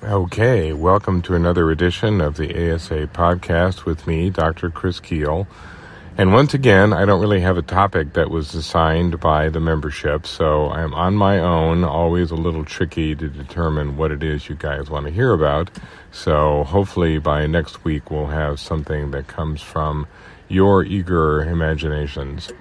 Okay, welcome to another edition of the ASA podcast with me, Dr. Chris Kuehl. And once again, I don't really have a topic that was assigned by the membership, so I'm on my own, always a little tricky to determine what it is you guys want to hear about. So hopefully by next week we'll have something that comes from your eager imaginations.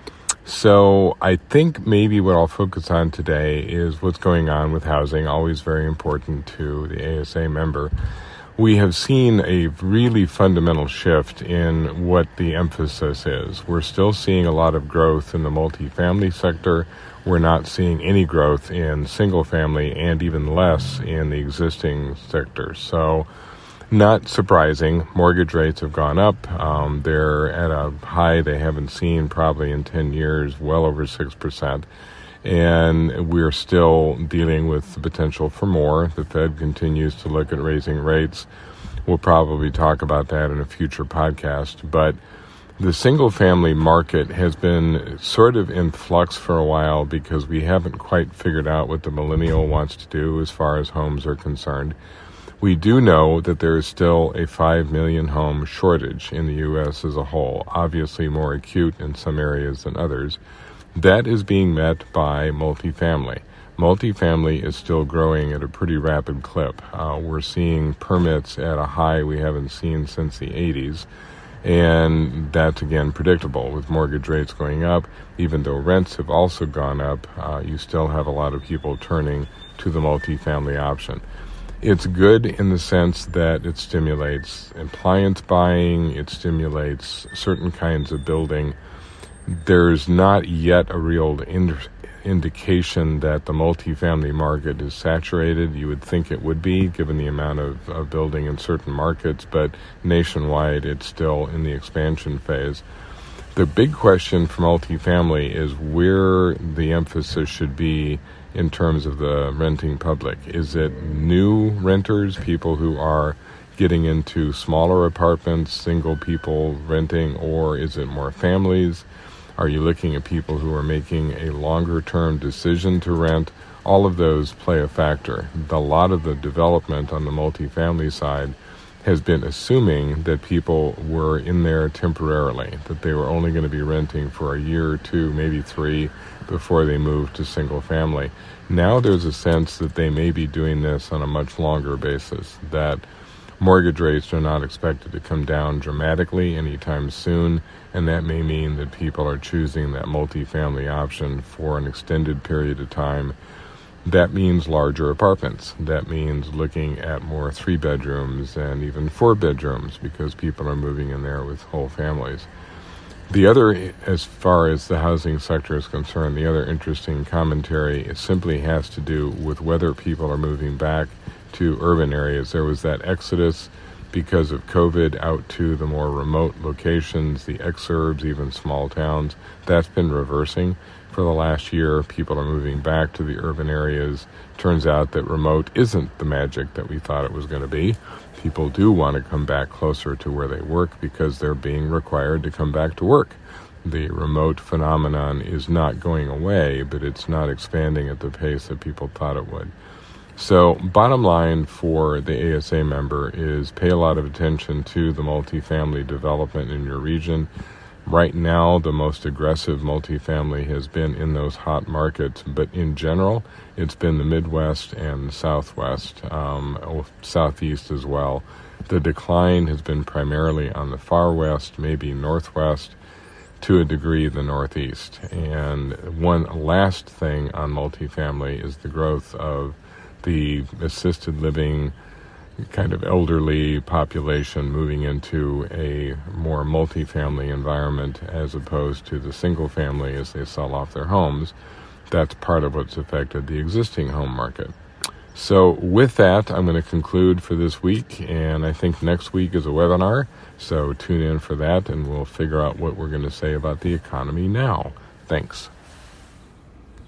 So I think maybe what I'll focus on today is what's going on with housing, always very important to the ASA member. We have seen a really fundamental shift in what the emphasis is. We're still seeing a lot of growth in the multifamily sector. We're not seeing any growth in single family and even less in the existing sectors. So not surprising. Mortgage rates have gone up. Um, they're at a high they haven't seen probably in 10 years, well over 6%. And we're still dealing with the potential for more. The Fed continues to look at raising rates. We'll probably talk about that in a future podcast. But the single family market has been sort of in flux for a while because we haven't quite figured out what the millennial wants to do as far as homes are concerned. We do know that there is still a 5 million home shortage in the U.S. as a whole, obviously more acute in some areas than others. That is being met by multifamily. Multifamily is still growing at a pretty rapid clip. Uh, we're seeing permits at a high we haven't seen since the 80s. And that's again predictable with mortgage rates going up. Even though rents have also gone up, uh, you still have a lot of people turning to the multifamily option. It's good in the sense that it stimulates appliance buying, it stimulates certain kinds of building. There's not yet a real ind- indication that the multifamily market is saturated. You would think it would be, given the amount of, of building in certain markets, but nationwide it's still in the expansion phase. The big question for multifamily is where the emphasis should be in terms of the renting public? Is it new renters, people who are getting into smaller apartments, single people renting, or is it more families? Are you looking at people who are making a longer term decision to rent? All of those play a factor. A lot of the development on the multifamily side has been assuming that people were in there temporarily, that they were only going to be renting for a year or two, maybe three, before they moved to single family. Now there's a sense that they may be doing this on a much longer basis, that mortgage rates are not expected to come down dramatically anytime soon, and that may mean that people are choosing that multifamily option for an extended period of time that means larger apartments. That means looking at more three bedrooms and even four bedrooms because people are moving in there with whole families. The other, as far as the housing sector is concerned, the other interesting commentary simply has to do with whether people are moving back to urban areas. There was that exodus because of COVID out to the more remote locations, the exurbs, even small towns. That's been reversing for the last year. People are moving back to the urban areas. Turns out that remote isn't the magic that we thought it was going to be. People do want to come back closer to where they work because they're being required to come back to work. The remote phenomenon is not going away, but it's not expanding at the pace that people thought it would. So, bottom line for the ASA member is pay a lot of attention to the multifamily development in your region. Right now, the most aggressive multifamily has been in those hot markets, but in general, it's been the Midwest and Southwest, um, Southeast as well. The decline has been primarily on the far west, maybe Northwest, to a degree the Northeast. And one last thing on multifamily is the growth of the assisted living kind of elderly population moving into a more multifamily environment as opposed to the single family as they sell off their homes. That's part of what's affected the existing home market. So, with that, I'm going to conclude for this week, and I think next week is a webinar. So, tune in for that, and we'll figure out what we're going to say about the economy now. Thanks.